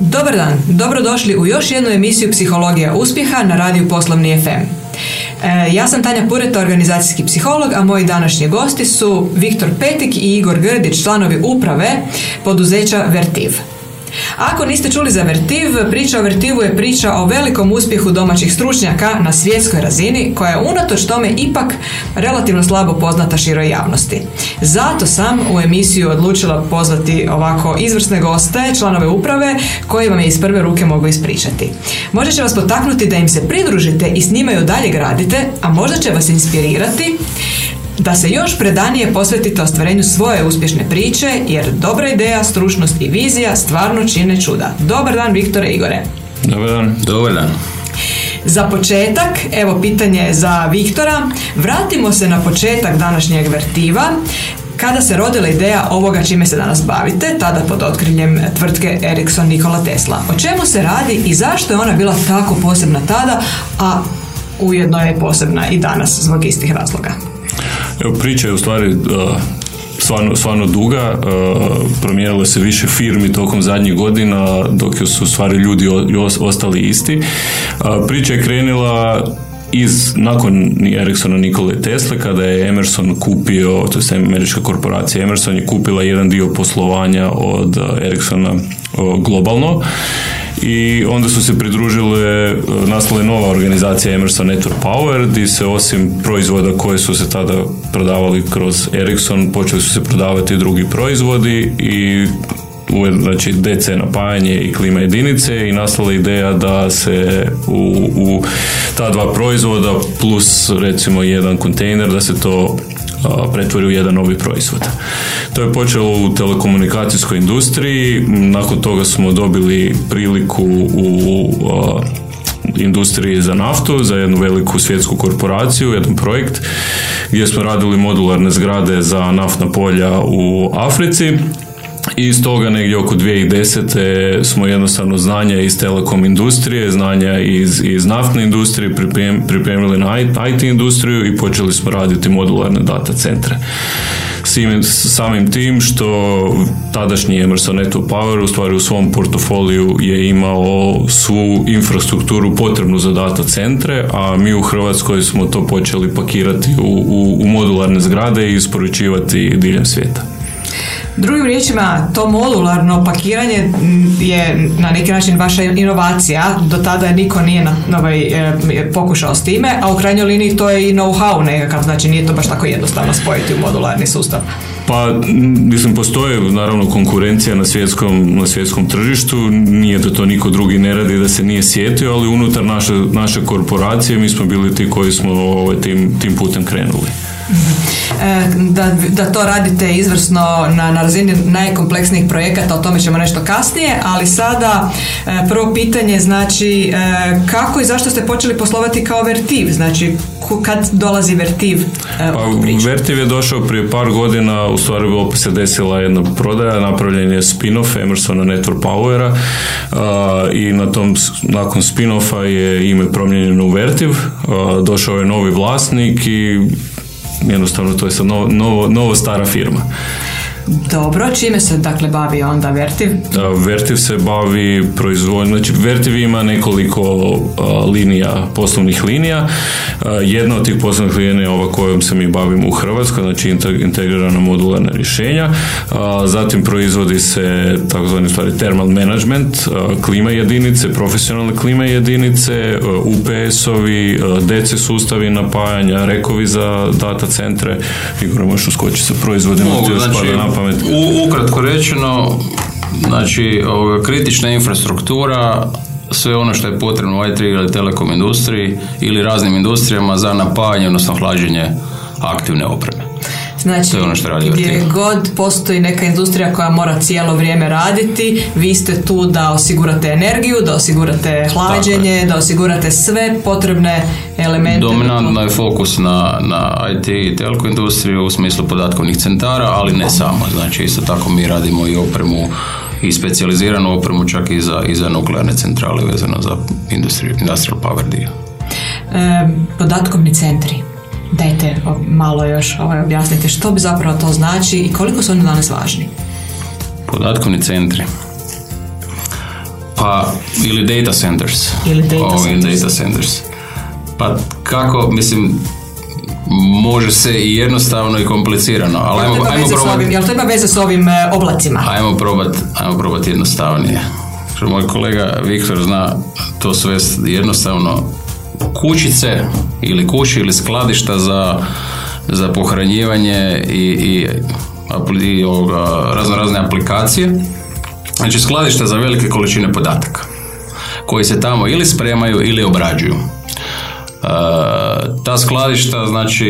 Dobar dan, dobrodošli u još jednu emisiju Psihologija uspjeha na radiju Poslovni FM. E, ja sam Tanja Pureta, organizacijski psiholog, a moji današnji gosti su Viktor Petik i Igor Grdić, članovi uprave poduzeća Vertiv. Ako niste čuli za Vertiv, priča o Vertivu je priča o velikom uspjehu domaćih stručnjaka na svjetskoj razini, koja je unatoč tome ipak relativno slabo poznata široj javnosti. Zato sam u emisiju odlučila pozvati ovako izvrsne goste, članove uprave, koji vam je iz prve ruke mogu ispričati. Možda će vas potaknuti da im se pridružite i s njima dalje gradite, a možda će vas inspirirati da se još predanije posvetite ostvarenju svoje uspješne priče, jer dobra ideja, stručnost i vizija stvarno čine čuda. Dobar dan, Viktore Igore. Dobar dan. Dobar dan. Za početak, evo pitanje za Viktora, vratimo se na početak današnjeg vertiva. Kada se rodila ideja ovoga čime se danas bavite, tada pod otkriljem tvrtke Ericsson Nikola Tesla. O čemu se radi i zašto je ona bila tako posebna tada, a ujedno je posebna i danas zbog istih razloga? Evo, priča je u stvari stvarno, stvarno duga, promijenilo se više firmi tokom zadnjih godina, dok su u stvari ljudi ostali isti. Priča je krenula iz, nakon Ericssona Nikole Tesla, kada je Emerson kupio, to je američka korporacija Emerson je kupila jedan dio poslovanja od Ericssona globalno i onda su se pridružile, nastale nova organizacija Emerson Network Power, gdje se osim proizvoda koje su se tada prodavali kroz Ericsson, počeli su se prodavati drugi proizvodi i znači DC napajanje i klima jedinice i nastala ideja da se u, u ta dva proizvoda plus recimo jedan kontejner da se to pretvori u jedan novi proizvod. To je počelo u telekomunikacijskoj industriji, nakon toga smo dobili priliku u industriji za naftu, za jednu veliku svjetsku korporaciju, jedan projekt gdje smo radili modularne zgrade za naftna polja u Africi i iz toga negdje oko 2010. smo jednostavno znanja iz telekom industrije, znanja iz, iz naftne industrije pripremili na IT industriju i počeli smo raditi modularne data centre. Samim tim što tadašnji Emerson Network Power u stvari u svom portofoliju je imao svu infrastrukturu potrebnu za data centre, a mi u Hrvatskoj smo to počeli pakirati u, u, u modularne zgrade i isporučivati diljem svijeta. Drugim riječima, to modularno pakiranje je na neki način vaša inovacija. Do tada niko nije na, ovaj, e, pokušao s time, a u krajnjoj liniji to je i know-how nekakav, znači nije to baš tako jednostavno spojiti u modularni sustav. Pa, mislim, postoje naravno konkurencija na svjetskom, na svjetskom tržištu, nije da to niko drugi ne radi da se nije sjetio, ali unutar naše, naše korporacije mi smo bili ti koji smo ovaj, tim, tim putem krenuli. E, da, da to radite izvrsno na, na razini najkompleksnijih projekata, o tome ćemo nešto kasnije, ali sada e, prvo pitanje znači e, kako i zašto ste počeli poslovati kao Vertiv, znači kad dolazi Vertiv pa, Vertiv je došao prije par godina, u stvari bilo se desila jedna prodaja, napravljen je spin-off Emersona Network Powera i na tom, nakon spin-offa je ime promijenjeno u Vertiv, došao je novi vlasnik i jednostavno to je sad novo, novo, novo stara firma. Dobro, čime se dakle bavi onda Vertiv? Vertiv se bavi proizvodnjom, znači Vertiv ima nekoliko linija, poslovnih linija. jedna od tih poslovnih linija je ova kojom se mi bavimo u Hrvatskoj, znači integrirana modularna rješenja. zatim proizvodi se takozvani stvari thermal management, klima jedinice, profesionalne klima jedinice, UPS-ovi, DC sustavi napajanja, rekovi za data centre. Igor, možeš uskočiti sa proizvodima, Mogu, znači, ukratko rečeno, znači ovoga, kritična infrastruktura, sve ono što je potrebno u IT ili telekom industriji ili raznim industrijama za napajanje, odnosno hlađenje aktivne opreme. Znači, ono što radi gdje god postoji neka industrija koja mora cijelo vrijeme raditi, vi ste tu da osigurate energiju, da osigurate hlađenje, da osigurate sve potrebne elemente. Dominantno je fokus na, na IT i telko industriju u smislu podatkovnih centara, ali ne samo. Znači, isto tako mi radimo i opremu i specijaliziranu opremu čak i za, i za nuklearne centrale vezano za industrial power dio. E, podatkovni centri Dajte malo još ovaj, objasnite što bi zapravo to znači i koliko su oni danas važni. Podatkovni centri. Pa, ili data centers. Ili data Ovo, centers. data centers. Pa kako, mislim, može se i jednostavno i komplicirano, ali Jel ajmo, ajmo probati. ovim, jel to ima veze s ovim e, oblacima? Ajmo probat, ajmo probat jednostavnije. Moj kolega Viktor zna to sve jednostavno kućice ili kući ili skladišta za, za pohranjivanje i, i, i ovoga, razno razne aplikacije. Znači skladišta za velike količine podataka koji se tamo ili spremaju ili obrađuju. E, ta skladišta znači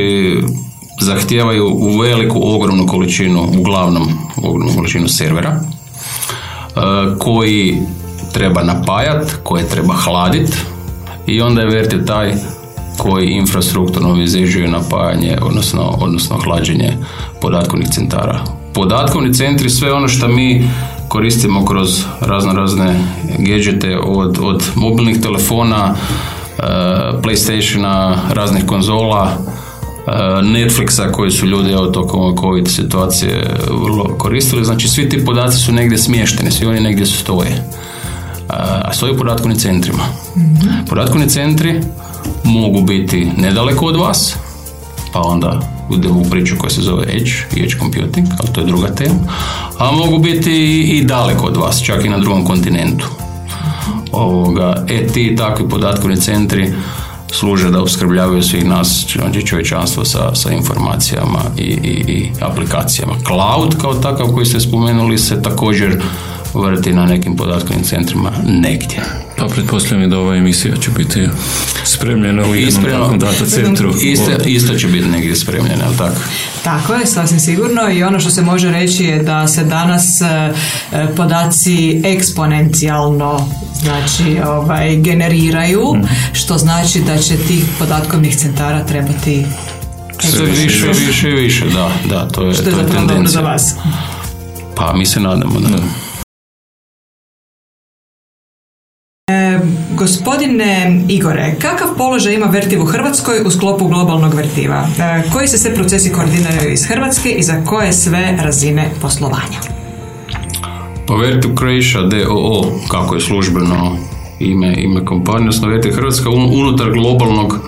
zahtijevaju u veliku ogromnu količinu, uglavnom ogromnu količinu servera e, koji treba napajat, koje treba hladit i onda je Vertiv taj koji infrastrukturno obezbeđuje napajanje, odnosno, odnosno hlađenje podatkovnih centara. Podatkovni centri, sve ono što mi koristimo kroz razno razne gadgete od, od mobilnih telefona, e, Playstationa, raznih konzola, e, Netflixa koji su ljudi evo tokom COVID situacije vrlo koristili. Znači svi ti podaci su negdje smješteni, svi oni negdje stoje. A stoji u centrima. Podatkovni centri mogu biti nedaleko od vas, pa onda u priču koja se zove Edge i Edge Computing, ali to je druga tema, a mogu biti i, daleko od vas, čak i na drugom kontinentu. Ovoga, e, ti takvi podatkovni centri služe da opskrbljavaju svih nas, znači čovječanstvo sa, sa informacijama i, i, i aplikacijama. Cloud kao takav koji ste spomenuli se također vrti na nekim podatkovnim centrima negdje. Pa pretpostavljam da ova emisija će biti spremljena u jednom takvom data centru. Isto, isto će biti negdje spremljena, jel tako? Tako je, sasvim sigurno i ono što se može reći je da se danas e, e, podaci eksponencijalno znači ovaj generiraju, što znači da će tih podatkovnih centara trebati Sve više, više, više, da, da, to je, što to je zapravo dobro za tendencija. vas. Pa mi se nadamo, da. Gospodine Igore, kakav položaj ima Vertiv u Hrvatskoj u sklopu globalnog Vertiva? E, Koji se sve procesi koordiniraju iz Hrvatske i za koje sve razine poslovanja? Pa Vertiv Croatia DOO, kako je službeno ime, ime kompanije, odnosno Vertiv Hrvatska un- unutar globalnog e,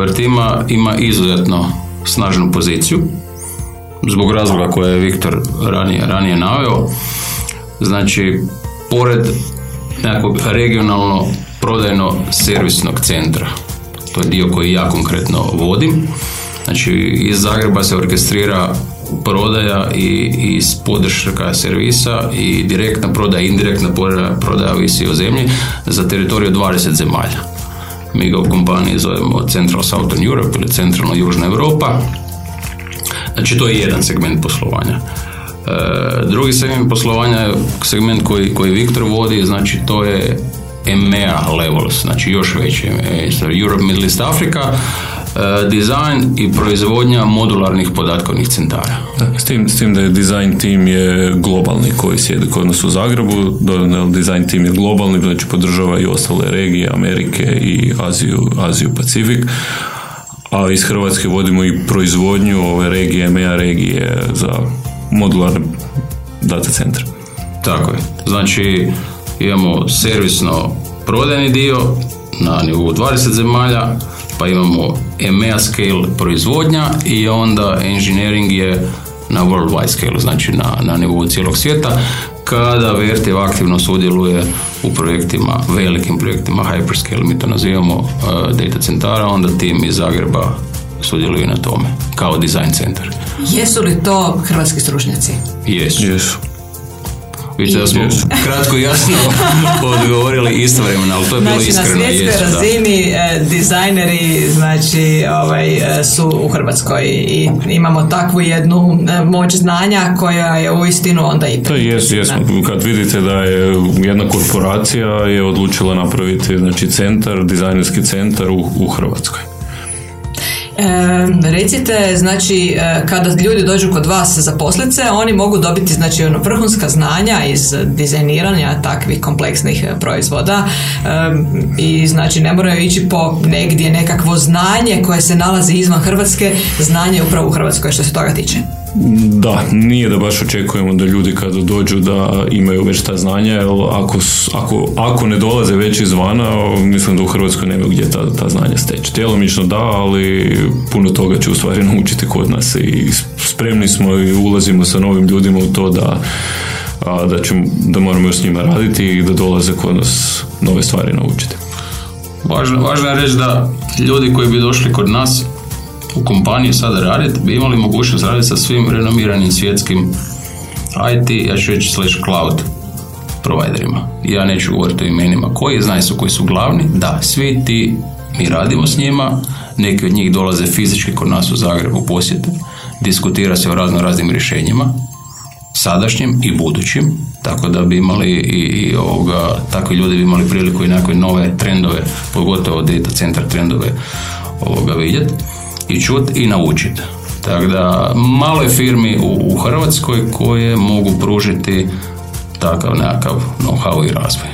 Vertima ima izuzetno snažnu poziciju zbog razloga koje je Viktor ranije, ranije naveo. Znači, pored nekakvog regionalno prodajno servisnog centra, to je dio koji ja konkretno vodim, znači iz Zagreba se orkestrira prodaja i iz podrška servisa i direktna prodaja, indirektna prodaja, prodaja visi o zemlji za teritoriju 20 zemalja. Mi ga u kompaniji zovemo Central Southern Europe ili Centralno Južna Europa. Znači to je jedan segment poslovanja. E, drugi segment poslovanja je segment koji, koji Viktor vodi, znači to je EMEA levels, znači još veći, e, Europe, Middle East, Africa, e, dizajn i proizvodnja modularnih podatkovnih centara. S, tim, s tim da je design tim je globalni koji sjedi kod nas u Zagrebu, design tim je globalni, znači podržava i ostale regije, Amerike i Aziju, Aziju Pacifik, a iz Hrvatske vodimo i proizvodnju ove regije, MEA regije za modularne data centre. Tako je. Znači, imamo servisno prodajni dio na nivou 20 zemalja, pa imamo EMEA scale proizvodnja i onda engineering je na worldwide scale, znači na, na nivou cijelog svijeta, kada Vertiv aktivno sudjeluje u projektima, velikim projektima hyperscale, mi to nazivamo uh, data centara, onda tim iz Zagreba sudjeluje na tome, kao design centar. Jesu li to hrvatski stručnjaci? Jesu. Jesu. Vidite da smo Jesu. kratko i jasno odgovorili istovremeno, ali to je bilo Znači, na iskreno. svjetskoj jesu, da. razini e, dizajneri znači, ovaj, e, su u Hrvatskoj i imamo takvu jednu e, moć znanja koja je uistinu onda i To jesmo. Kad vidite da je jedna korporacija je odlučila napraviti znači, centar, dizajnerski centar u, u Hrvatskoj. E, recite, znači, e, kada ljudi dođu kod vas zaposlice, oni mogu dobiti, znači, ono, vrhunska znanja iz dizajniranja takvih kompleksnih e, proizvoda e, i, znači, ne moraju ići po negdje nekakvo znanje koje se nalazi izvan Hrvatske, znanje upravo u Hrvatskoj što se toga tiče. Da, nije da baš očekujemo da ljudi kada dođu da imaju već ta znanja, jer ako, ako, ako ne dolaze već izvana, mislim da u Hrvatskoj nema gdje ta, ta znanja steći. Djelomično da, ali puno toga će u stvari naučiti kod nas i spremni smo i ulazimo sa novim ljudima u to da da, ćemo, da moramo s njima raditi i da dolaze kod nas nove stvari naučiti. Važno, važno je reći da ljudi koji bi došli kod nas u kompaniji sada raditi, bi imali mogućnost raditi sa svim renomiranim svjetskim IT, ja ću reći slash cloud providerima. Ja neću govoriti o imenima. Koji, znaju su koji su glavni. Da, svi ti mi radimo s njima, neki od njih dolaze fizički kod nas u Zagrebu posjete, diskutira se o razno raznim rješenjima, sadašnjim i budućim, tako da bi imali i, i ovoga, takvi ljudi bi imali priliku i nekakve nove trendove, pogotovo data centar trendove ovoga vidjeti i čut i naučiti. Tako da malo je firmi u, u Hrvatskoj koje mogu pružiti takav nekakav know-how i razvoj.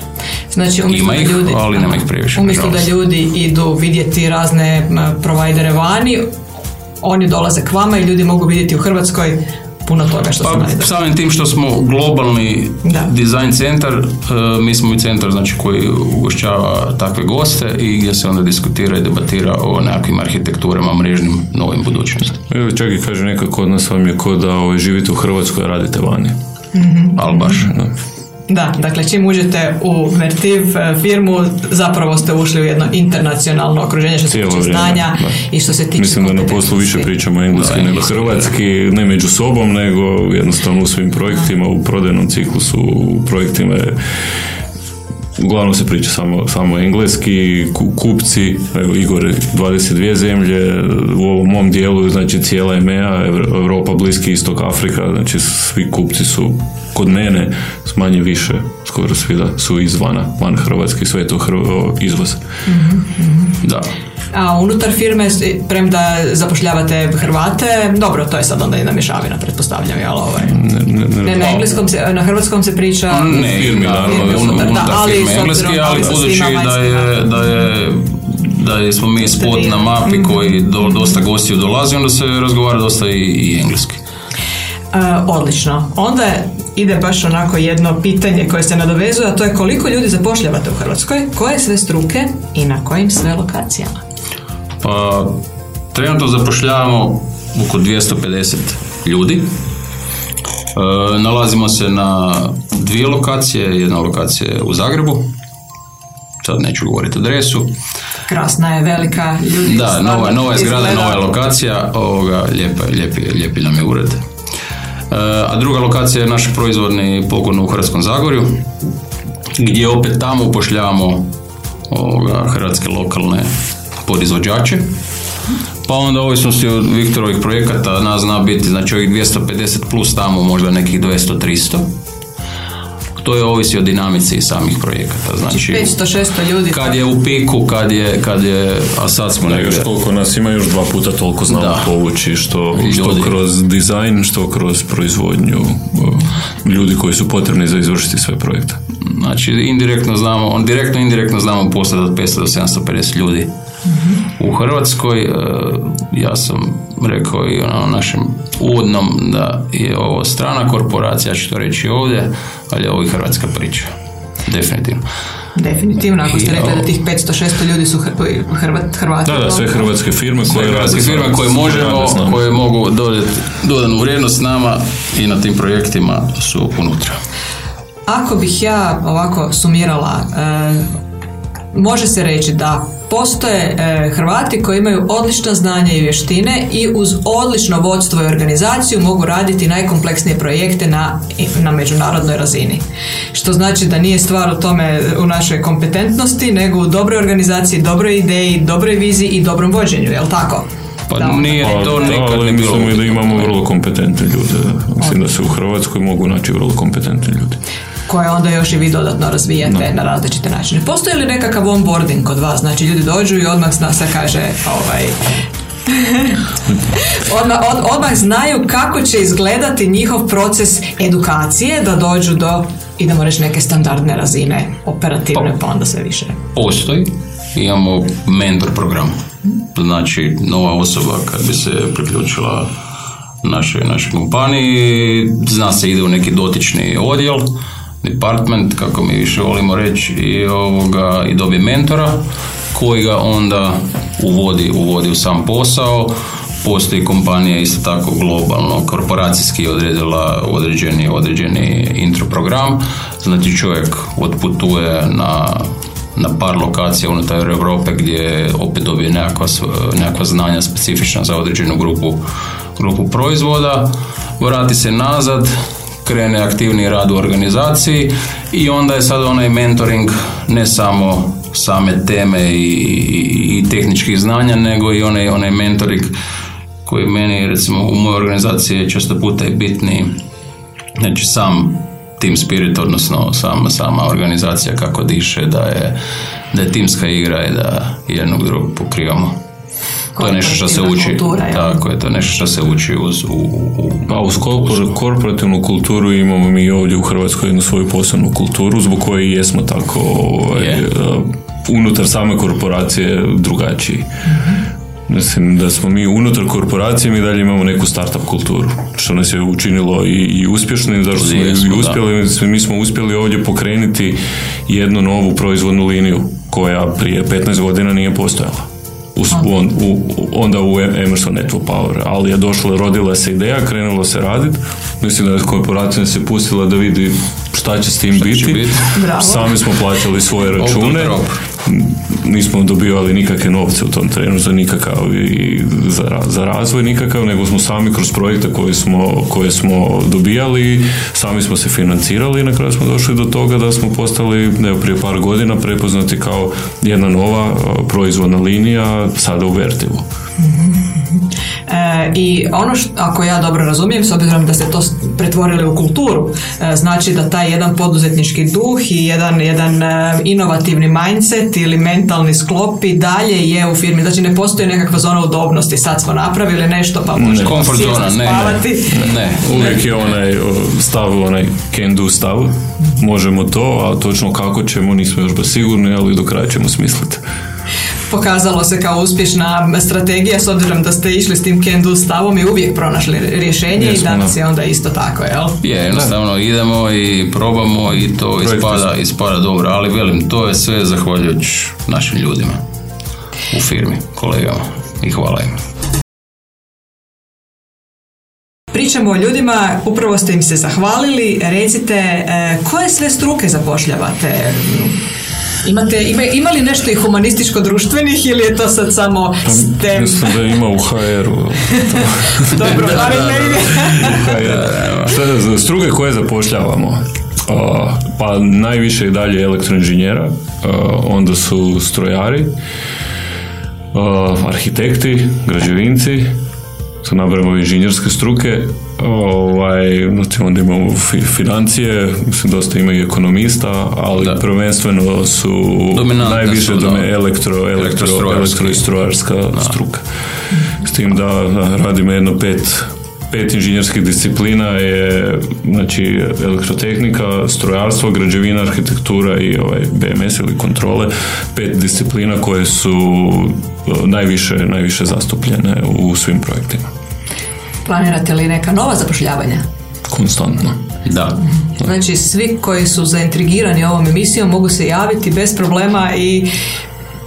Znači, Ima ih, ljudi, ali nema ih previše. Umjesto da ljudi idu vidjeti razne provajdere vani, oni dolaze k vama i ljudi mogu vidjeti uHrvatskoj puno toga što pa, Samim tim što smo globalni da. design centar, e, mi smo i centar znači, koji ugošćava takve goste i gdje se onda diskutira i debatira o nekakvim arhitekturama, mrežnim, novim budućnosti. Evo čak i kaže nekako kod nas vam je kod da ovaj, živite u Hrvatskoj, a radite vani. Mm-hmm. Ali baš. Da. Da, dakle čim uđete u Vertiv e, firmu, zapravo ste ušli u jedno internacionalno okruženje što se tiče znanja i što se tiče Mislim da na poslu više pričamo engleski nego hrvatski, ne među sobom, nego jednostavno u svim projektima, u prodajnom ciklusu, u projektima je uglavnom se priča samo, samo engleski, kupci, evo Igor, 22 zemlje, u ovom mom dijelu, znači cijela EMEA, Europa, Bliski istok, Afrika, znači svi kupci su kod mene s manje više, skoro svi da su izvana, van Hrvatske, sve je to izvoz. Da. A unutar firme, premda zapošljavate Hrvate, dobro, to je sad onda jedna mješavina, pretpostavljam, jel ovaj? Ne, ne, ne, na engleskom se, na hrvatskom se priča... Ne, firmi, da, ali firme engleski, ali budući da je, da je da smo mi spot na mapi mhm. koji do, dosta gostiju dolazi, onda se razgovara dosta i, i engleski. Uh, odlično. Onda ide baš onako jedno pitanje koje se nadovezuje, a to je koliko ljudi zapošljavate u Hrvatskoj, koje sve struke i na kojim sve lokacijama? Pa, trenutno zapošljavamo oko 250 ljudi. E, nalazimo se na dvije lokacije, jedna lokacija je u Zagrebu, sad neću govoriti adresu. Krasna je, velika, ljudi Da, nova, nova je zgrada, nova je lokacija, ovoga, lijepa, lijepi, lijepi nam je ured. E, a druga lokacija je naš proizvodni pogon u Hrvatskom Zagorju, gdje opet tamo upošljavamo ovoga, hrvatske lokalne podizvođače. Pa onda ovisnosti od Viktorovih projekata nas zna biti znači ovih 250 plus tamo možda nekih 200-300. To je ovisi o dinamici samih projekata. Znači, 500-600 ljudi. Kad je u piku, kad je, kad je a sad smo negdje. Još koliko nas ima, još dva puta toliko znamo da. povući, što, što kroz dizajn, što kroz proizvodnju ljudi koji su potrebni za izvršiti sve projekte. Znači, indirektno znamo, on direktno indirektno znamo poslati od 500 do 750 ljudi u Hrvatskoj. E, ja sam rekao i na našem uvodnom da je ovo strana korporacija, ja ću to reći ovdje, ali je ovo i hrvatska priča. Definitivno. Definitivno, ako ste rekli da tih 500-600 ljudi su Hrvat, Hrvati. Da, da, sve hrvatske firme koje hrvatske firme koje možemo, koje mogu dodati dodanu vrijednost s nama i na tim projektima su unutra. Ako bih ja ovako sumirala, e, može se reći da postoje e, Hrvati koji imaju odlično znanje i vještine i uz odlično vodstvo i organizaciju mogu raditi najkompleksnije projekte na, na međunarodnoj razini. Što znači da nije stvar u tome u našoj kompetentnosti, nego u dobroj organizaciji, dobroj ideji, dobroj viziji i dobrom vođenju, jel tako? Pa da, nije to nikad ne bilo. da imamo vrlo kompetentne ljude. Mislim da se u Hrvatskoj mogu naći vrlo kompetentni ljudi koje onda još i vi dodatno razvijate na različite načine. Postoji li nekakav onboarding kod vas? Znači ljudi dođu i odmah se kaže ovaj, odmah, od, odmah znaju kako će izgledati njihov proces edukacije da dođu do, idemo reći, neke standardne razine operativne, pa onda sve više. Postoji. Imamo mentor program. Znači, nova osoba kad bi se priključila našoj, našoj kompaniji. Zna se ide u neki dotični odjel, department, kako mi više volimo reći, i, ovoga, i dobije mentora koji ga onda uvodi, uvodi u sam posao. Postoji kompanija isto tako globalno, korporacijski odredila određeni, određeni intro program. Znači čovjek otputuje na na par lokacija unutar Europe gdje opet dobije nekakva, nekakva znanja specifična za određenu grupu, grupu proizvoda, vrati se nazad, krene aktivni rad u organizaciji i onda je sad onaj mentoring ne samo same teme i, i, i tehničkih znanja, nego i onaj, onaj mentoring koji meni recimo u mojoj organizaciji je često puta i bitniji. Znači sam team spirit, odnosno sama, sama organizacija kako diše, da je, da je timska igra i da jednog drugog pokrivamo. To je nešto što se uči, tako je, to je nešto što se uči uz, u, u, pa uz korporativnu kulturu imamo mi ovdje u Hrvatskoj jednu svoju posebnu kulturu zbog koje jesmo tako ovaj, unutar same korporacije drugačiji. mm Mislim da smo mi unutar korporacije mi dalje imamo neku startup kulturu, što nas je učinilo i, i uspješnim, zašto smo i uspjeli, mi smo uspjeli ovdje pokrenuti jednu novu proizvodnu liniju koja prije 15 godina nije postojala. U, u, onda u Emerson Network Power, ali je došla, rodila se ideja, krenulo se raditi, mislim da je korporacija se pustila da vidi šta će s tim biti. Sami smo plaćali svoje račune nismo dobivali nikakve novce u tom trenu za nikakav i za, za razvoj nikakav, nego smo sami kroz projekte koje smo, koje smo dobijali, sami smo se financirali i na kraju smo došli do toga da smo postali evo, prije par godina prepoznati kao jedna nova proizvodna linija sada u Vertivu. E, I ono što, ako ja dobro razumijem, s obzirom da ste to pretvorili u kulturu, e, znači da taj jedan poduzetnički duh i jedan, jedan e, inovativni mindset ili mentalni sklop i dalje je u firmi. Znači ne postoji nekakva zona udobnosti. Sad smo napravili nešto pa možemo ne, zona, ne, ne, ne. Uvijek je onaj stav, onaj can do stav. Možemo to, a točno kako ćemo nismo još baš sigurni, ali do kraja ćemo smisliti pokazalo se kao uspješna strategija s obzirom da ste išli s tim can do stavom i uvijek pronašli rješenje i danas je onda isto tako, jel? Je, jednostavno idemo i probamo i to ispada, ispada dobro, ali velim, to je sve zahvaljujući našim ljudima u firmi, kolegama i hvala im. Pričamo o ljudima, upravo ste im se zahvalili, recite e, koje sve struke zapošljavate Imate, ima, ima li nešto i humanističko-društvenih ili je to sad samo pa, STEM? Mislim da ima u HR-u. Dobro, Šta struge koje zapošljavamo? pa najviše i dalje elektroinženjera, onda su strojari, arhitekti, građevinci, su nabrajamo inženjerske struke, ovaj, znači onda imamo financije, mislim dosta ima i ekonomista, ali prvenstveno su najviše su, elektro, elektro, elektro i strojarska struka. S tim da radimo jedno pet pet inženjerskih disciplina je znači elektrotehnika, strojarstvo, građevina, arhitektura i ovaj BMS ili kontrole, pet disciplina koje su najviše, najviše zastupljene u svim projektima. Planirate li neka nova zapošljavanja? Konstantno. Da. Znači svi koji su zaintrigirani ovom emisijom mogu se javiti bez problema i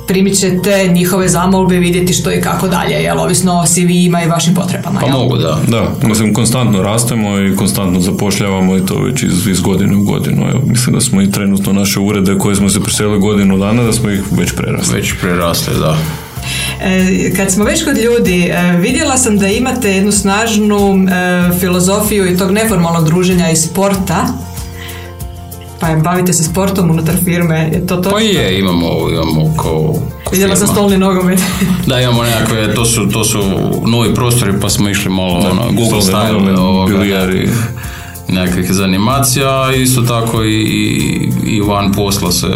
primit ćete njihove zamolbe vidjeti što i kako dalje, jel ovisno o CV-ima i vašim potrebama. Pa mogu, da. Da, mislim, konstantno rastemo i konstantno zapošljavamo i to već iz, iz godine u godinu. Evo, mislim da smo i trenutno naše urede koje smo se preselili godinu dana, da smo ih već prerasli. Već prerasli, da. E, kad smo već kod ljudi, e, vidjela sam da imate jednu snažnu e, filozofiju i tog neformalnog druženja i sporta. Pa bavite se sportom unutar firme, je to to? Pa je, imamo, imamo kao... Vidjela sam stolni nogomet. da, imamo nekakve, to su, to su novi prostori pa smo išli malo ono, Google style, ovoga, nekakvih zanimacija, isto tako i, i, i van posla se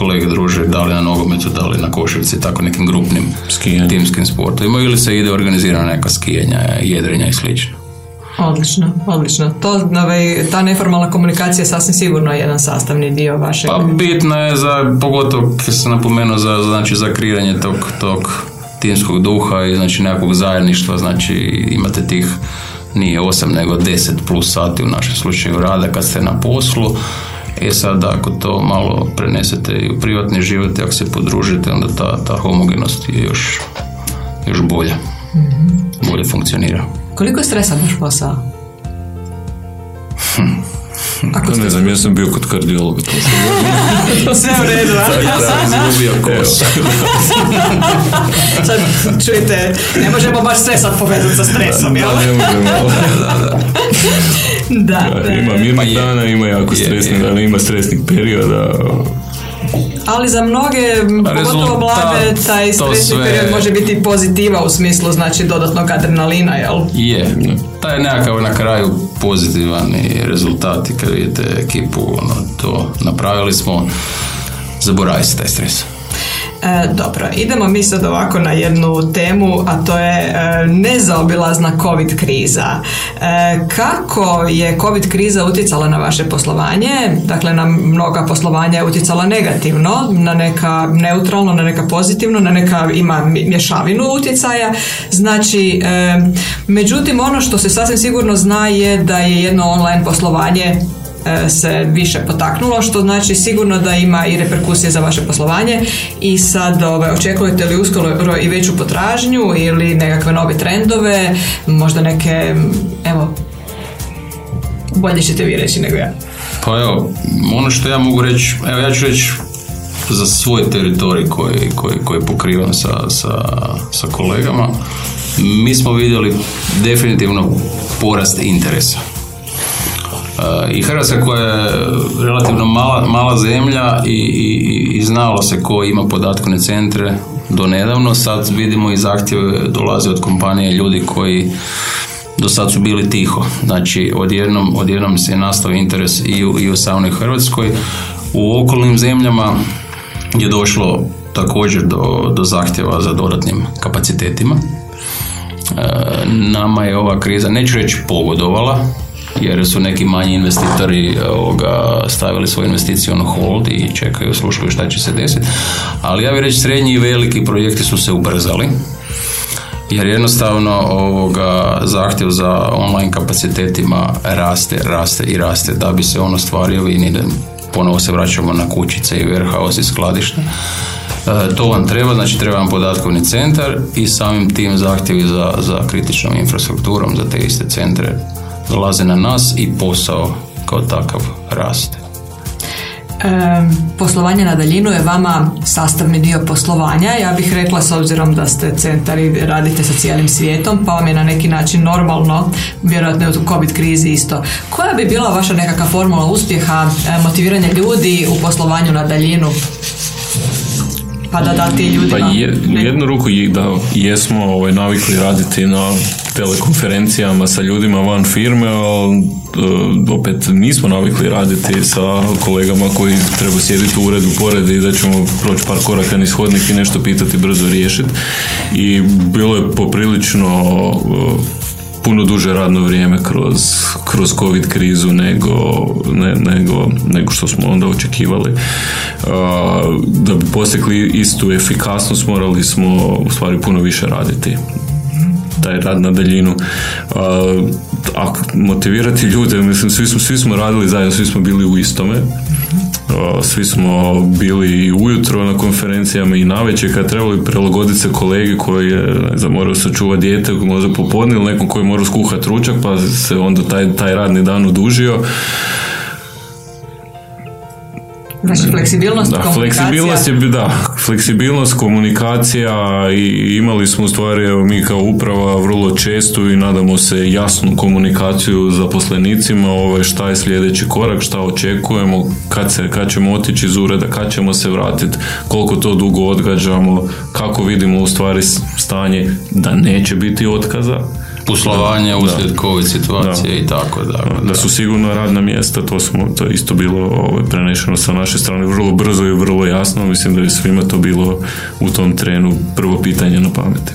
kolege druže da li na nogometu, da li na košarci, tako nekim grupnim Skijanje. timskim sportovima ili se ide organizirana neka skijanja, jedrenja i slično. Odlično, odlično. To, ovaj, ta neformalna komunikacija je sasvim sigurno jedan sastavni dio vašeg... Pa bitna je za, pogotovo kad sam napomenuo za, znači, za kreiranje tog, tog timskog duha i znači nekakvog zajedništva, znači imate tih nije 8 nego 10 plus sati u našem slučaju rada kad ste na poslu. E sad ako to malo prenesete i u privatni život ako se podružite onda ta, ta homogenost je još, još bolja. Bolje funkcionira. Koliko je stresa vaš posao? Ako ne znam, ja sam bio kod kardiologa. Sve u redu, a? Ja sam izgubio kos. Sad, čujte, ne možemo baš sve sad povezati sa stresom, jel? Da, ne možemo. Da, da. Ima Pa mirnih je. dana, ima jako stresnih dana, ima stresnih perioda. Ali za mnoge, pogotovo mlade, taj stresni sve- period može biti pozitiva u smislu, znači, dodatnog adrenalina, jel? Je. Taj je nekakav na kraju pozitivan rezultat i kad vidite ekipu, ono, to napravili smo, zaboravite taj stres. E, dobro, idemo mi sad ovako na jednu temu, a to je e, nezaobilazna COVID kriza. E, kako je COVID kriza utjecala na vaše poslovanje? Dakle, na mnoga poslovanja je utjecala negativno, na neka neutralno, na neka pozitivno, na neka ima mješavinu utjecaja. Znači, e, međutim, ono što se sasvim sigurno zna je da je jedno online poslovanje se više potaknulo, što znači sigurno da ima i reperkusije za vaše poslovanje i sad ovaj, očekujete li uskoro i veću potražnju ili nekakve nove trendove, možda neke, evo, bolje ćete vi reći nego ja. Pa evo, ono što ja mogu reći, evo ja ću reći za svoj teritorij koji, koji, koji pokrivam sa, sa, sa kolegama, mi smo vidjeli definitivno porast interesa. I Hrvatska koja je relativno mala, mala zemlja i, i, i znalo se ko ima podatkovne centre do nedavno, sad vidimo i zahtjeve dolaze od kompanije ljudi koji do sad su bili tiho. Znači, odjednom, odjednom se je nastao interes i u, i u samoj Hrvatskoj. U okolnim zemljama je došlo također do, do zahtjeva za dodatnim kapacitetima. E, nama je ova kriza, neću reći pogodovala, jer su neki manji investitori ovoga, stavili svoju investiciju na hold i čekaju, slušaju šta će se desiti. Ali ja bih reći srednji i veliki projekti su se ubrzali jer jednostavno ovoga zahtjev za online kapacitetima raste, raste i raste da bi se on ostvario i ponovo se vraćamo na kućice i warehouse i skladište. E, to vam treba, znači treba vam podatkovni centar i samim tim zahtjevi za, za kritičnom infrastrukturom za te iste centre dolaze na nas i posao kao takav raste. E, poslovanje na daljinu je vama sastavni dio poslovanja. Ja bih rekla s obzirom da ste centar i radite sa cijelim svijetom, pa vam je na neki način normalno, vjerojatno je u COVID krizi isto. Koja bi bila vaša nekakva formula uspjeha, motiviranja ljudi u poslovanju na daljinu? Pa da dati ljudima... Pa je, u jednu ruku je da jesmo ovaj, navikli raditi na telekonferencijama sa ljudima van firme, ali e, opet nismo navikli raditi sa kolegama koji treba sjediti u uredu pored i da ćemo proći par koraka niz hodnik i nešto pitati brzo riješiti. I bilo je poprilično e, puno duže radno vrijeme kroz, kroz covid krizu nego, ne, nego, nego što smo onda očekivali. Da bi postigli istu efikasnost morali smo u stvari puno više raditi taj rad na daljinu. A motivirati ljude, mislim, svi smo, svi smo radili zajedno, svi smo bili u istome. Svi smo bili i ujutro na konferencijama i navečer kad trebali prilagoditi se kolegi koji je ne znam, morao sačuvati dijete, možda popodne ili nekom koji je morao skuhati ručak pa se onda taj, taj radni dan odužio. Znači, fleksibilnost, Da, fleksibilnost je, da, fleksibilnost, komunikacija i imali smo u stvari, evo, mi kao uprava vrlo često i nadamo se jasnu komunikaciju zaposlenicima, ovaj, šta je sljedeći korak, šta očekujemo, kad, se, kad ćemo otići iz ureda, kad ćemo se vratiti, koliko to dugo odgađamo, kako vidimo u stvari stanje da neće biti otkaza. Poslovanje uslijed COVID situacije i tako da. Da su sigurno radna mjesta, to smo, to je isto bilo ovaj, prenešeno sa naše strane vrlo brzo i vrlo jasno. Mislim da je svima to bilo u tom trenu prvo pitanje na pameti.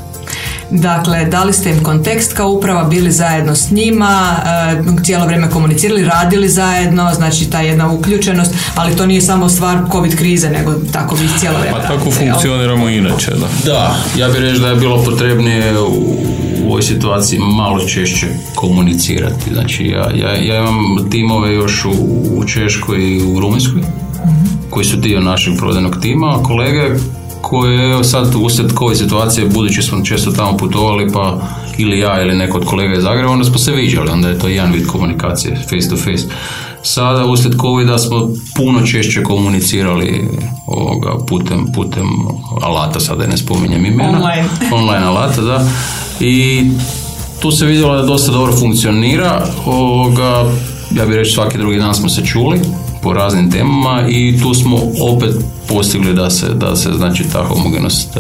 Dakle, dali ste im kontekst kao uprava, bili zajedno s njima, e, cijelo vrijeme komunicirali, radili zajedno, znači ta jedna uključenost, ali to nije samo stvar COVID krize, nego tako vi cijelo vrijeme Pa tako funkcioniramo inače, da. Da, ja bih reći da je bilo potrebnije u ovoj situaciji malo češće komunicirati. Znači, ja, ja, ja imam timove još u, u Češkoj i u Rumunjskoj, koji su dio našeg prodajnog tima, a kolege koje evo sad usred covid situacije, budući smo često tamo putovali, pa ili ja ili neko od kolega iz Zagreba, onda smo se viđali, onda je to jedan vid komunikacije, face to face. Sada uslijed covid smo puno češće komunicirali ovoga, putem, putem alata, sada ne spominjem imena. Online. Online alata, da. I tu se vidjelo da dosta dobro funkcionira. Ovoga, ja bih reći svaki drugi dan smo se čuli po raznim temama i tu smo opet postigli da se, da se znači ta homogenost e,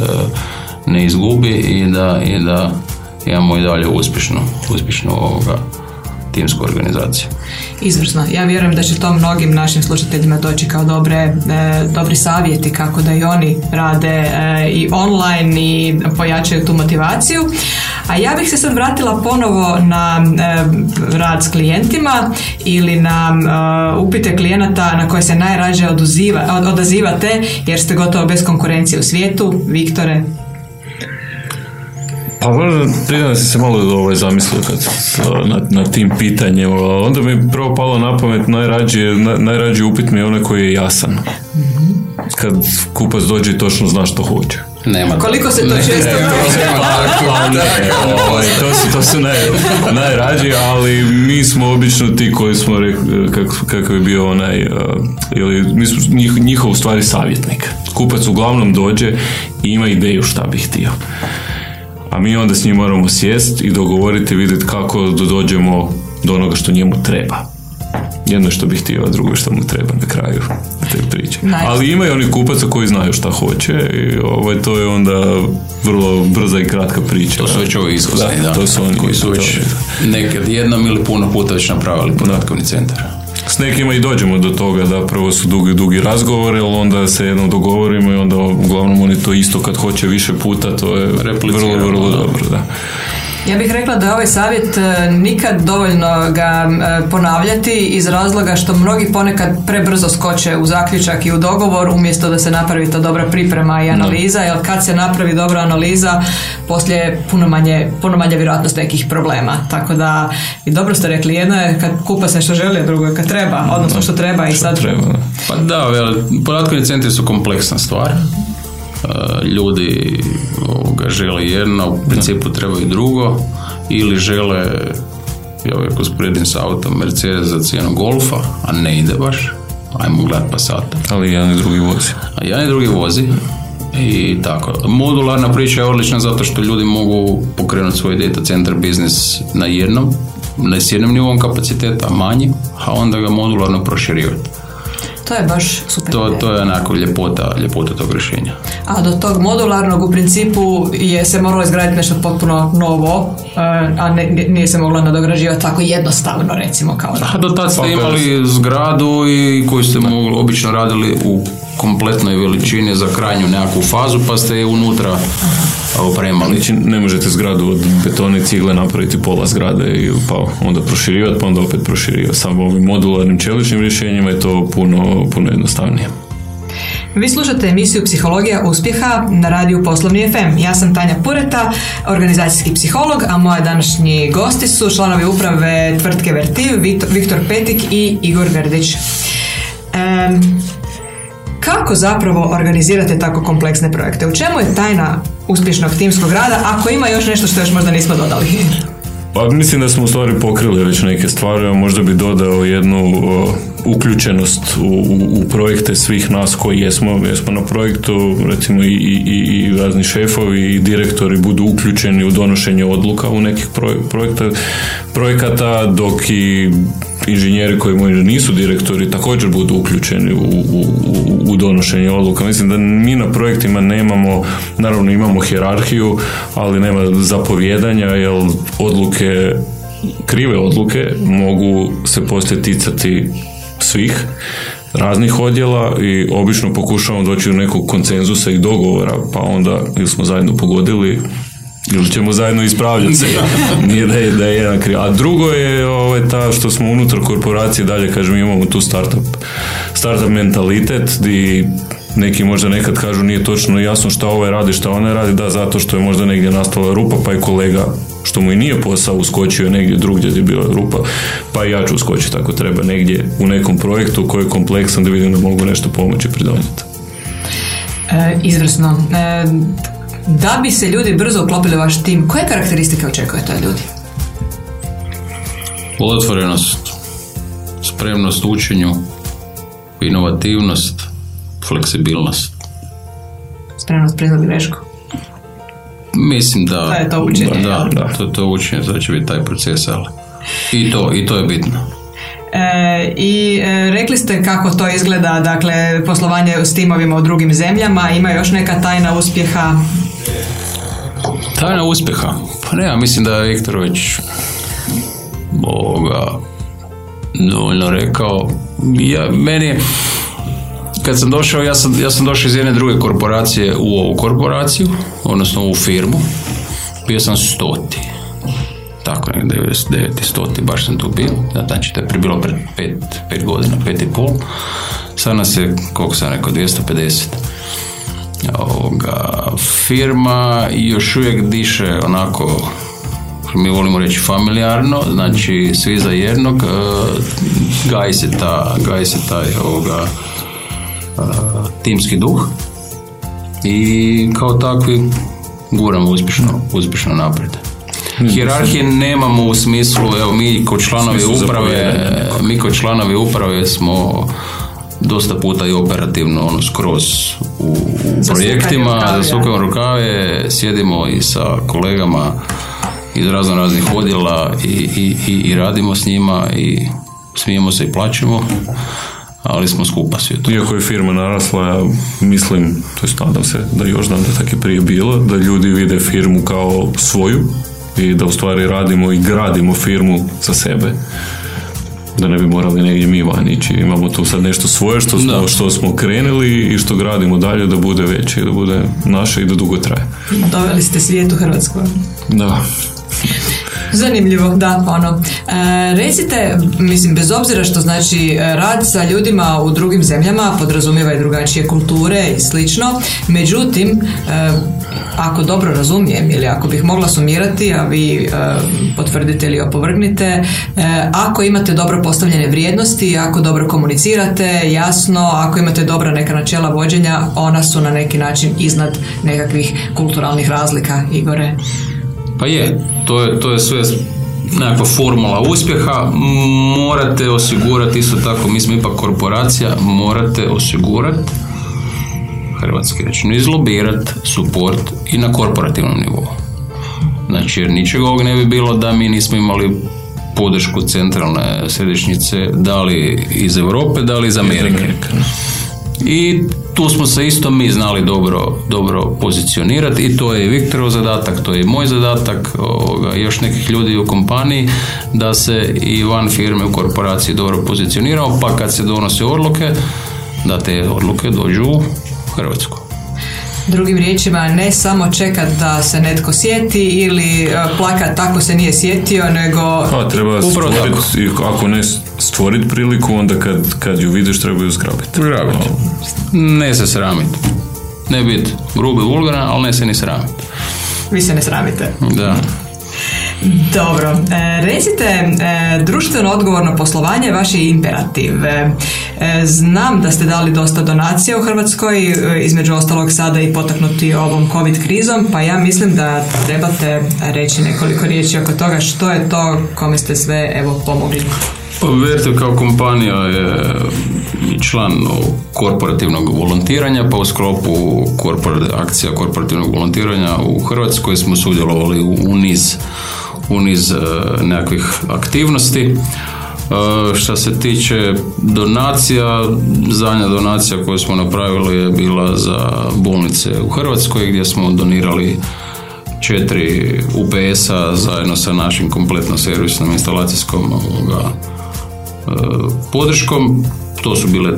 ne izgubi i da, i da imamo i dalje uspješno, uspješno ovoga, timsku organizaciju. Izvrsno. Ja vjerujem da će to mnogim našim slušateljima doći kao dobre, e, dobri savjeti kako da i oni rade e, i online i pojačaju tu motivaciju. A ja bih se sad vratila ponovo na e, rad s klijentima ili na upite klijenata na koje se najrađe oduziva, odazivate jer ste gotovo bez konkurencije u svijetu. Viktore, pa možda se malo ovaj zamislio kad, na, na tim pitanjem. Onda mi prvo palo na pamet najrađi, najrađi upit mi je onaj koji je jasan. Kad kupac dođe i točno zna što hoće. Nema Koliko se to često ovaj, to su, to su naj, najrađi, ali mi smo obično ti koji smo rekli, kako, kako je bio onaj, uh, ili mi smo njih, njihov stvari savjetnik. Kupac uglavnom dođe i ima ideju šta bi htio a mi onda s njim moramo sjest i dogovoriti, vidjeti kako dođemo do onoga što njemu treba. Jedno što bih htio, a drugo što mu treba na kraju te priče. Ali ima i oni kupaca koji znaju šta hoće i ovaj, to je onda vrlo brza i kratka priča. To su već ovi iskusni, da, To su oni koji su već nekad jednom ili puno puta već napravili podatkovni centar. S nekima i dođemo do toga da prvo su dugi, dugi razgovori, ali onda se jednom dogovorimo i onda uglavnom oni to isto kad hoće više puta, to je vrlo, vrlo dobro. Da. Ja bih rekla da je ovaj savjet e, nikad dovoljno ga e, ponavljati iz razloga što mnogi ponekad prebrzo skoče u zaključak i u dogovor umjesto da se napravi ta dobra priprema i analiza, jer kad se napravi dobra analiza, poslije puno manje, puno manje vjerojatnost nekih problema. Tako da, i dobro ste rekli, jedno je kad kupa se što želi, a drugo je kad treba, odnosno što treba i sad... Treba. Pa da, podatkovni centri su kompleksna stvar ljudi ovoga, žele jedno, u principu trebaju drugo, ili žele ja uvijek usporedim sa autom Mercedes za cijenu Golfa, a ne ide baš, ajmo gledat Passata. Ali jedan i drugi vozi. A jedan i drugi vozi. I tako. Modularna priča je odlična zato što ljudi mogu pokrenuti svoj data center biznis na jednom, ne s jednom nivom kapaciteta, manji, a onda ga modularno proširivati. To je baš super. To, to je onako ljepota, ljepota tog rješenja. A do tog modularnog u principu je se moralo izgraditi nešto potpuno novo, eh, a ne, nije se moglo nadograđivati tako jednostavno recimo kao da. A do tad ste imali zgradu i koju ste mogli, obično radili u kompletnoj veličini za krajnju nekakvu fazu pa ste je unutra opremali. Znači ne možete zgradu od betone cigle napraviti pola zgrade i pa onda proširivati pa onda opet proširivati. Samo ovim modularnim čeličnim rješenjima je to puno, puno jednostavnije. Vi slušate emisiju Psihologija uspjeha na radiju Poslovni FM. Ja sam Tanja Pureta, organizacijski psiholog, a moje današnji gosti su članovi uprave tvrtke Vertiv, Viktor Petik i Igor Grdić. Kako zapravo organizirate tako kompleksne projekte? U čemu je tajna uspješnog timskog rada, ako ima još nešto što još možda nismo dodali? Pa mislim da smo u stvari pokrili već neke stvari, a možda bi dodao jednu uključenost u, u, projekte svih nas koji jesmo, jesmo na projektu, recimo i, i, i razni šefovi i direktori budu uključeni u donošenje odluka u nekih projekta, projekata, dok i inženjeri koji nisu direktori također budu uključeni u, u, u donošenje odluka. Mislim da mi na projektima nemamo, naravno imamo hjerarhiju, ali nema zapovjedanja, jer odluke krive odluke mogu se poslije ticati svih raznih odjela i obično pokušavamo doći do nekog konsenzusa i dogovora, pa onda ili smo zajedno pogodili ili ćemo zajedno ispravljati se. Nije da je, da je jedan kriv. A drugo je ovaj, ta što smo unutar korporacije dalje, kažem, imamo tu startup, startup mentalitet di neki možda nekad kažu nije točno jasno šta ovaj radi, šta onaj radi, da zato što je možda negdje nastala rupa, pa je kolega što mu i nije posao uskočio je negdje drugdje gdje je bila rupa, pa i ja ću uskočiti ako treba negdje u nekom projektu koji je kompleksan da vidim da mogu nešto pomoći pridonijeti. E, izvrsno. E, da bi se ljudi brzo uklopili u vaš tim, koje karakteristike očekujete od ljudi? Otvorenost, spremnost učenju, inovativnost, fleksibilnost. Spremnost priznati grešku. Mislim da... To je to učenje, Da, da, to, to učenje, to će biti taj proces, ali... I to, i to je bitno. E, I e, rekli ste kako to izgleda, dakle, poslovanje s timovima u drugim zemljama, ima još neka tajna uspjeha? Tajna uspjeha? Pa ne, ja mislim da je Viktor već ovoga, dovoljno rekao. Ja, meni je, kad sam došao, ja sam, ja sam došao iz jedne druge korporacije u ovu korporaciju, odnosno u firmu. Bio sam stoti. Tako ne, 99. stoti, baš sam tu bio. Znači, to je bilo pred pet, pet godina, pet i pol. Sad nas je, koliko sam rekao, 250 ovoga, firma još uvijek diše onako mi volimo reći familijarno, znači svi za jednog, e, gaji se, ta, gaji se taj ovoga, timski duh i kao takvi guramo uspješno, uspješno naprijed. Hijerarhije nemamo u smislu, evo mi kao članovi uprave, mi kao članovi uprave smo dosta puta i operativno ono skroz u, u projektima, zasukamo rukave, sjedimo i sa kolegama iz razno raznih odjela i, i, i, i radimo s njima i smijemo se i plaćemo, ali smo skupa svi tu. Iako je firma narasla, ja mislim, to jest nadam se da još znam da tako je prije bilo, da ljudi vide firmu kao svoju i da u stvari radimo i gradimo firmu za sebe. Da ne bi morali negdje mi van ići. Imamo tu sad nešto svoje što smo, Da. što smo krenuli i što gradimo dalje da bude veće, da bude naše i da dugo traje. Doveli ste svijet u Hrvatsku. Da. Zanimljivo, da, ono. E, recite, mislim, bez obzira što znači e, rad sa ljudima u drugim zemljama podrazumijeva i drugačije kulture i slično, međutim, e, ako dobro razumijem ili ako bih mogla sumirati, a vi e, potvrdite ili opovrgnite, e, ako imate dobro postavljene vrijednosti, ako dobro komunicirate, jasno, ako imate dobra neka načela vođenja, ona su na neki način iznad nekakvih kulturalnih razlika, Igore. Pa je, to je, to je sve nekakva formula uspjeha. Morate osigurati, isto tako, mi smo ipak korporacija, morate osigurati hrvatski rečeno, izlobirati suport i na korporativnom nivou. Znači, jer ničega ovog ne bi bilo da mi nismo imali podršku centralne središnjice, da li iz Europe, da li iz Amerike. I tu smo se isto mi znali dobro, dobro pozicionirati i to je i Viktorov zadatak, to je moj zadatak, ovoga, još nekih ljudi u kompaniji da se i van firme u korporaciji dobro pozicioniramo, pa kad se donose odluke, da te odluke dođu u Hrvatsku. Drugim riječima, ne samo čekat da se netko sjeti ili e, plakat tako se nije sjetio, nego Pa treba i ako ne stvoriti priliku, onda kad, kad ju vidiš treba ju zgrabiti. Zgrabiti. Ne se sramiti. Ne biti grubi vulgaran, ali ne se ni sramiti. vi se ne sramite. Da. Dobro, e, recite, e, društveno odgovorno poslovanje je imperativ. E, znam da ste dali dosta donacija u Hrvatskoj, između ostalog sada i potaknuti ovom covid krizom, pa ja mislim da trebate reći nekoliko riječi oko toga što je to kome ste sve evo pomogli. Pa Vertiv kao kompanija je član korporativnog volontiranja, pa u sklopu korpora- akcija korporativnog volontiranja u Hrvatskoj smo sudjelovali u niz, u niz e, nekakvih aktivnosti. E, što se tiče donacija, zadnja donacija koju smo napravili je bila za bolnice u Hrvatskoj gdje smo donirali četiri UPS-a zajedno sa našim kompletno servisnom instalacijskom e, podrškom. To su bile,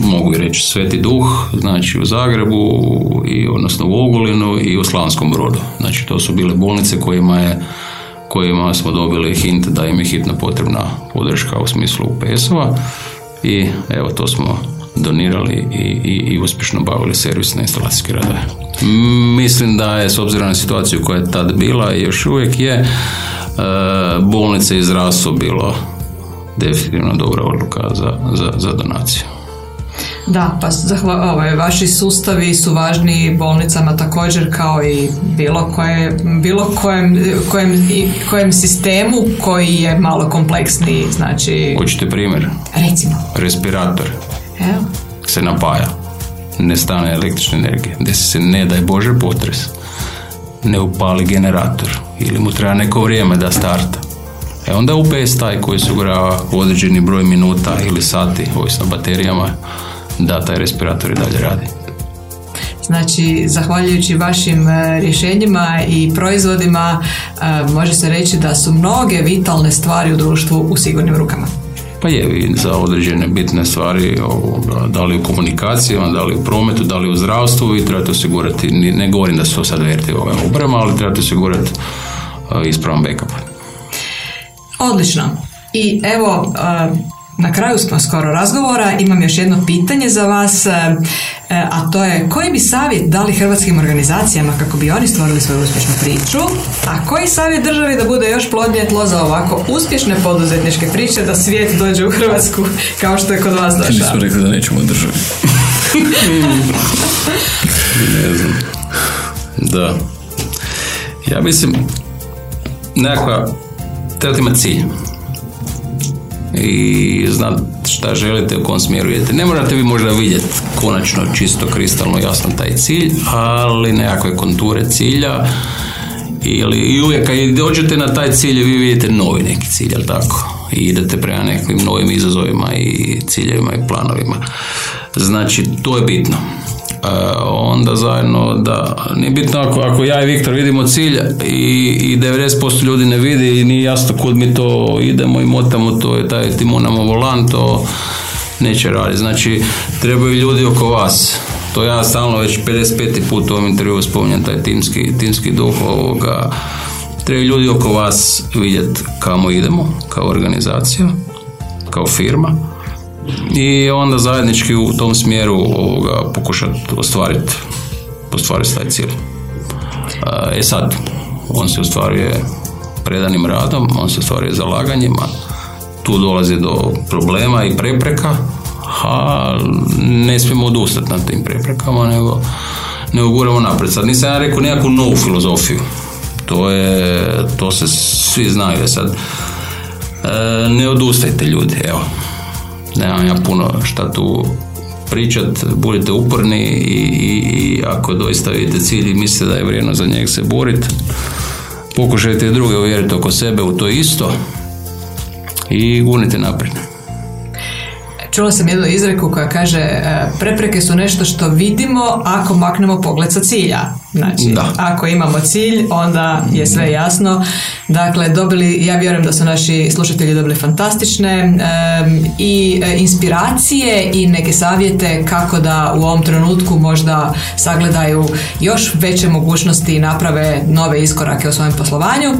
mogu i reći, Sveti Duh, znači u Zagrebu, i, odnosno u Ogulinu i u Slavonskom brodu. Znači to su bile bolnice kojima je kojima smo dobili hint da im je hitno potrebna podrška u smislu UPS-ova i evo to smo donirali i, i, i uspješno bavili servisne instalacijske radove. Mislim da je s obzirom na situaciju koja je tad bila i još uvijek je e, bolnice i zdravstvo bilo definitivno dobra odluka za, za, za donaciju. Da, pa zahva, ovaj, vaši sustavi su važni bolnicama također kao i bilo, koje, bilo kojem, kojem, kojem sistemu koji je malo kompleksniji, znači... Hoćete primjer? Recimo. Respirator. Evo. Se napaja. Ne stane električne energije. Desi se ne daj Bože potres. Ne upali generator. Ili mu treba neko vrijeme da starta. E onda UPS taj koji se ugrava određeni broj minuta ili sati, ovisno baterijama, da taj respirator i dalje radi. Znači, zahvaljujući vašim e, rješenjima i proizvodima, e, može se reći da su mnoge vitalne stvari u društvu u sigurnim rukama. Pa je, i za određene bitne stvari, da li u komunikacijama, da li u prometu, da li u zdravstvu, vi trebate osigurati, ne govorim da su to sad verti obrama, ali trebate osigurati e, ispravan backup. Odlično. I evo, na kraju smo skoro razgovora, imam još jedno pitanje za vas, e, e, a to je koji bi savjet dali hrvatskim organizacijama kako bi oni stvorili svoju uspješnu priču, a koji savjet državi da bude još plodnije tlo za ovako uspješne poduzetničke priče da svijet dođe u Hrvatsku kao što je kod vas došao? Nismo rekli da nećemo državi. ne znam. Da. Ja mislim, nekakva, trebate imati cilj i znat šta želite, u kom smjeru idete. Ne morate vi možda vidjeti konačno čisto kristalno jasno taj cilj, ali nekakve konture cilja ili i uvijek kad dođete na taj cilj vi vidite novi neki cilj, jel tako? I idete prema nekim novim izazovima i ciljevima i planovima. Znači, to je bitno. E, onda zajedno da, nije bitno ako, ako ja i Viktor vidimo cilj i, i 90% ljudi ne vidi i nije jasno kud mi to idemo i motamo to je taj timonamo volan, to neće raditi. Znači, trebaju ljudi oko vas. To ja stalno već 55. put u ovom intervju spominjem taj timski, timski duh ovoga. Trebaju ljudi oko vas vidjeti kamo idemo kao organizacija, kao firma i onda zajednički u tom smjeru ovoga, pokušati ostvariti, ostvariti taj cilj. E sad, on se ostvaruje predanim radom, on se ostvaruje zalaganjima, tu dolazi do problema i prepreka, a ne smijemo odustati na tim preprekama, nego, nego guramo naprijed. Sad nisam ja rekao nekakvu novu filozofiju, to, je, to se svi znaju, sad e, ne odustajte ljudi, evo, nemam ja puno šta tu pričat, budite uporni i, i, ako doista vidite cilj i mislite da je vrijedno za njeg se boriti, pokušajte druge uvjeriti oko sebe u to isto i gurnite naprijed. Čula sam jednu izreku koja kaže e, prepreke su nešto što vidimo ako maknemo pogled sa cilja. Znači, da. ako imamo cilj, onda je sve jasno. Dakle, dobili, ja vjerujem da su naši slušatelji dobili fantastične i e, inspiracije i neke savjete kako da u ovom trenutku možda sagledaju još veće mogućnosti i naprave nove iskorake u svojem poslovanju.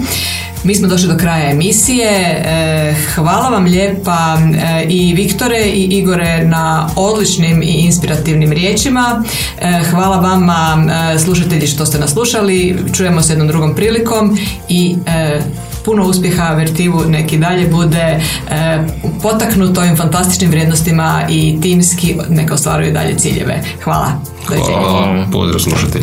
Mi smo došli do kraja emisije. E, hvala vam lijepa e, i Viktore i Igore na odličnim i inspirativnim riječima. E, hvala vama slušatelji što ste nas slušali. Čujemo se jednom drugom prilikom i puno uspjeha Vertivu neki dalje bude potaknut ovim fantastičnim vrijednostima i timski neka ostvaruju dalje ciljeve. Hvala. Hvala. Pozdrav slušatelji.